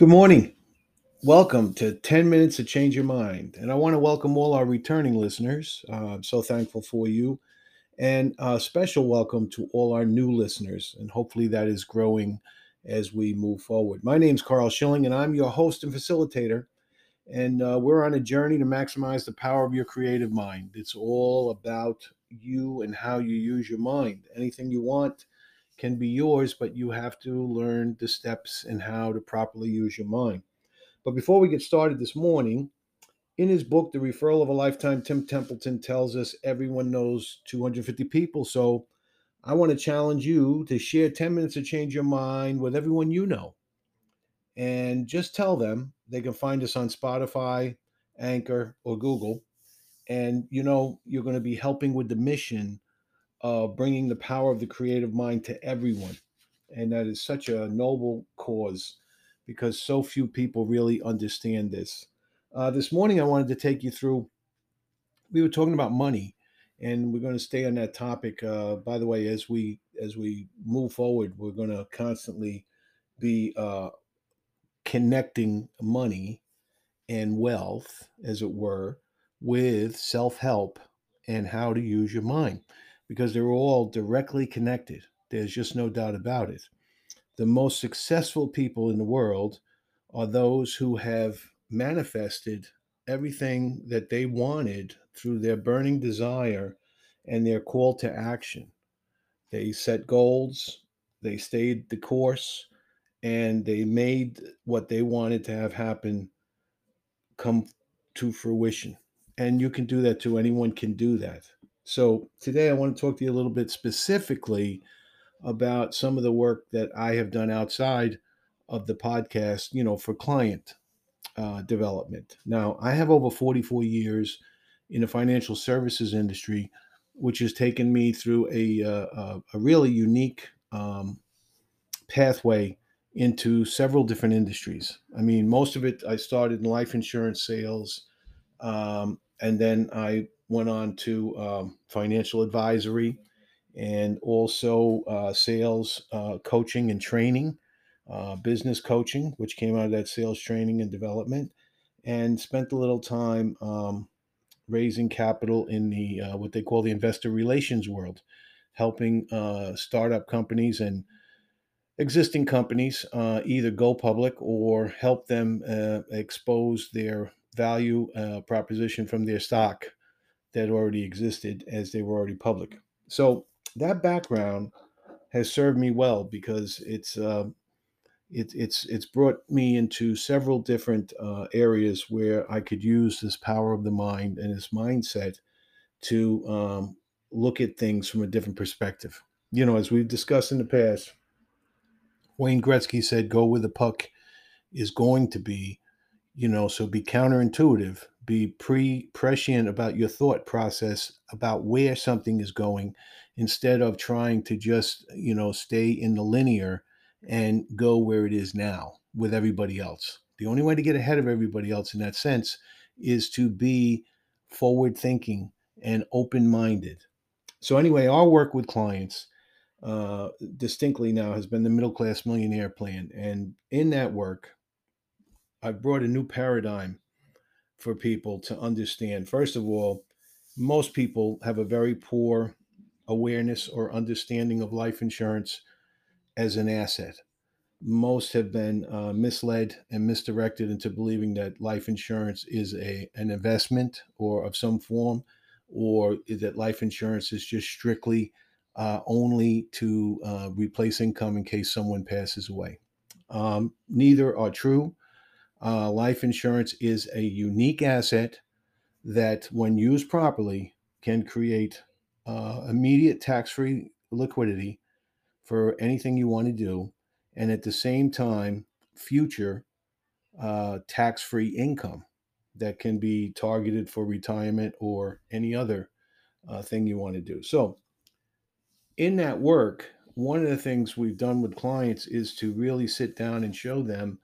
Good morning. Welcome to 10 Minutes to Change Your Mind. And I want to welcome all our returning listeners. Uh, I'm so thankful for you. And a special welcome to all our new listeners. And hopefully that is growing as we move forward. My name is Karl Schilling, and I'm your host and facilitator. And uh, we're on a journey to maximize the power of your creative mind. It's all about you and how you use your mind. Anything you want can be yours, but you have to learn the steps and how to properly use your mind. But before we get started this morning, in his book, The Referral of a Lifetime, Tim Templeton tells us everyone knows 250 people. So I want to challenge you to share 10 minutes to change your mind with everyone you know. And just tell them they can find us on Spotify, Anchor, or Google. And you know, you're going to be helping with the mission uh, bringing the power of the creative mind to everyone. And that is such a noble cause because so few people really understand this. Uh, this morning, I wanted to take you through, we were talking about money and we're going to stay on that topic. Uh, by the way, as we as we move forward, we're going to constantly be uh, connecting money and wealth, as it were, with self help and how to use your mind because they're all directly connected. There's just no doubt about it. The most successful people in the world are those who have manifested everything that they wanted through their burning desire and their call to action. They set goals, they stayed the course, and they made what they wanted to have happen come to fruition. And you can do that too. Anyone can do that. So today I want to talk to you a little bit specifically about some of the work that I have done outside of the podcast, you know, for client uh, development. Now, I have over 44 years in the financial services industry, which has taken me through a, uh, a really unique um, pathway into several different industries. I mean, most of it I started in life insurance sales, um, and then I went on to um, financial advisory and also uh, sales uh, coaching and training, uh, business coaching, which came out of that sales training and development, and spent a little time um, raising capital in the uh, what they call the investor relations world, helping uh, startup companies and existing companies uh, either go public or help them expose their value proposition from their stock that already existed as they were already public. So that background has served me well because it's uh, it, it's it's brought me into several different uh, areas where I could use this power of the mind and this mindset to um, look at things from a different perspective. You know, as we've discussed in the past, Wayne Gretzky said, "Go where the puck is going to be." You know, so be counterintuitive be pre prescient about your thought process about where something is going instead of trying to just you know stay in the linear and go where it is now with everybody else. The only way to get ahead of everybody else in that sense is to be forward thinking and open minded so anyway our work with clients uh, distinctly now has been the middle class millionaire plan. And in that work i've brought a new paradigm for people to understand. First of all, most people have a very poor awareness or understanding of life insurance as an asset. Most have been uh, misled and misdirected into believing that life insurance is a an investment or of some form, or that life insurance is just strictly uh, only to uh, replace income in case someone passes away. Um, neither are true. Uh, life insurance is a unique asset that, when used properly, can create uh, immediate tax free liquidity for anything you want to do, and at the same time, future uh, tax free income that can be targeted for retirement or any other uh, thing you want to do. So, in that work, one of the things we've done with clients is to really sit down and show them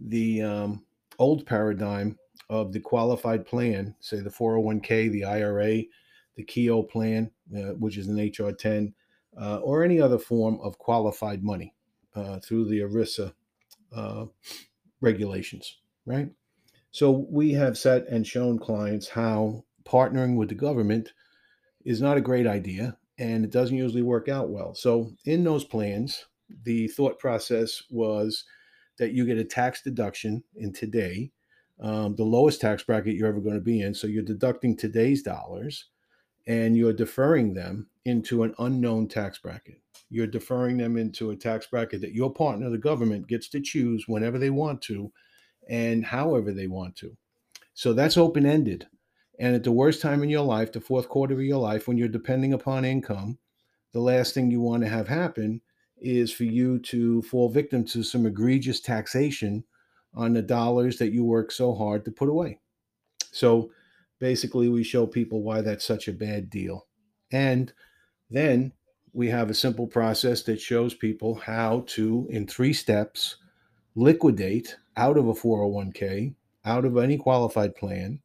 the um, old paradigm of the qualified plan, say the 401k, the IRA, the Keogh plan, uh, which is an HR 10, uh, or any other form of qualified money uh, through the ERISA uh, regulations, right? So we have set and shown clients how partnering with the government is not a great idea and it doesn't usually work out well. So in those plans, the thought process was that you get a tax deduction in today, um, the lowest tax bracket you're ever going to be in. So you're deducting today's dollars and you're deferring them into an unknown tax bracket. You're deferring them into a tax bracket that your partner, the government, gets to choose whenever they want to and however they want to. So that's open ended. And at the worst time in your life, the fourth quarter of your life, when you're depending upon income, the last thing you want to have happen is for you to fall victim to some egregious taxation on the dollars that you work so hard to put away. So basically, we show people why that's such a bad deal. And then we have a simple process that shows people how to, in three steps, liquidate out of a 401k, out of any qualified plan,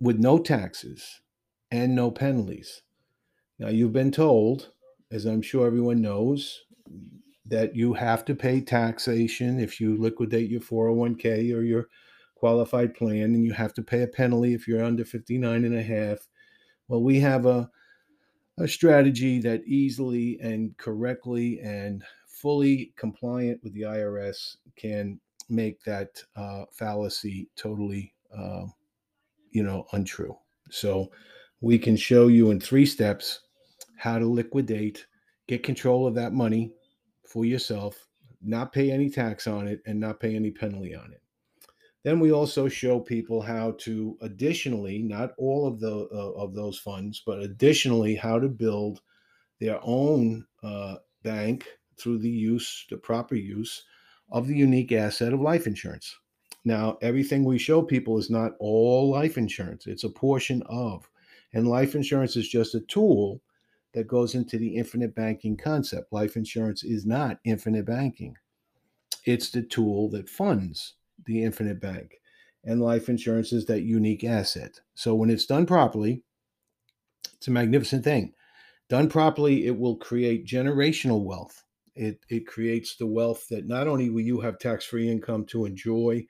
with no taxes and no penalties. Now, you've been told, as I'm sure everyone knows, that you have to pay taxation if you liquidate your 401k or your qualified plan, and you have to pay a penalty if you're under 59 and a half. Well, we have a, a strategy that easily and correctly and fully compliant with the IRS can make that uh, fallacy totally, uh, you know, untrue. So we can show you in three steps how to liquidate, get control of that money for yourself, not pay any tax on it, and not pay any penalty on it. Then we also show people how to additionally, not all of the uh, of those funds, but additionally how to build their own uh, bank through the use, the proper use of the unique asset of life insurance. Now, everything we show people is not all life insurance, it's a portion of. And life insurance is just a tool that goes into the infinite banking concept. Life insurance is not infinite banking, it's the tool that funds the infinite bank. And life insurance is that unique asset. So when it's done properly, it's a magnificent thing. Done properly, it will create generational wealth it it creates the wealth that not only will you have tax free income to enjoy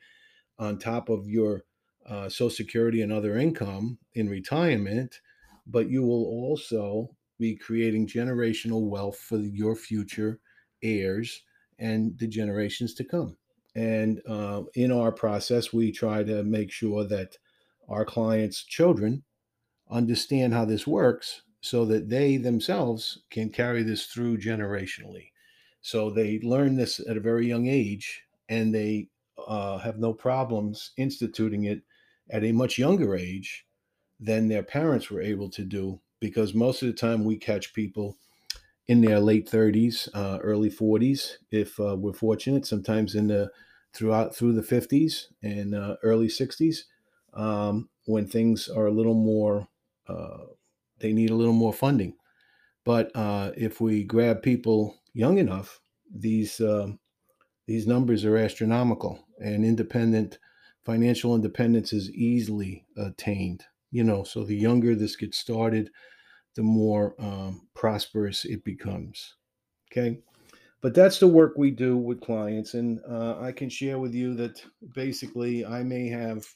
on top of your uh, Social Security and other income in retirement, but you will also be creating generational wealth for your future heirs and the generations to come. And uh, in our process, we try to make sure that our clients' children understand how this works so that they themselves can carry this through generationally. So they learn this at a very young age and they uh, have no problems instituting it at a much younger age than their parents were able to do because most of the time we catch people in their late 30s uh, early 40s if uh, we're fortunate sometimes in the throughout through the 50s and uh, early 60s um, when things are a little more uh, they need a little more funding but uh, if we grab people young enough, these uh, these numbers are astronomical, and independent financial independence is easily attained. You know, so the younger this gets started, the more um, prosperous it becomes. Okay, but that's the work we do with clients, and uh, I can share with you that basically I may have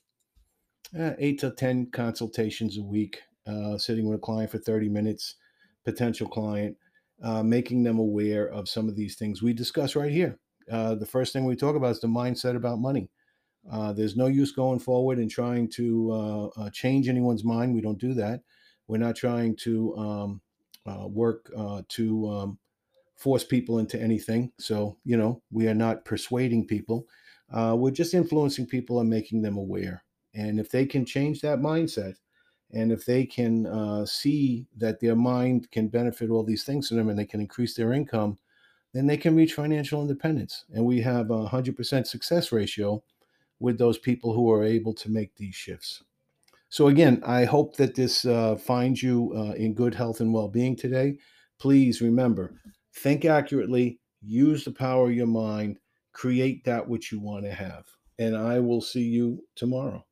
uh, eight to ten consultations a week, uh, sitting with a client for thirty minutes, potential client uh, making them aware of some of these things we discuss right here. Uh, the first thing we talk about is the mindset about money. Uh, there's no use going forward and trying to change anyone's mind. We don't do that. We're not trying to um, uh, work to um, force people into anything. So, you know, we are not persuading people. we're just influencing people and making them aware. And if they can change that mindset, and if they can uh, see that their mind can benefit all these things to them and they can increase their income, then they can reach financial independence. And we have a 100% success ratio with those people who are able to make these shifts. So, again, I hope that this uh, finds you uh, in good health and well being today. Please remember think accurately, use the power of your mind, create that which you want to have. And I will see you tomorrow.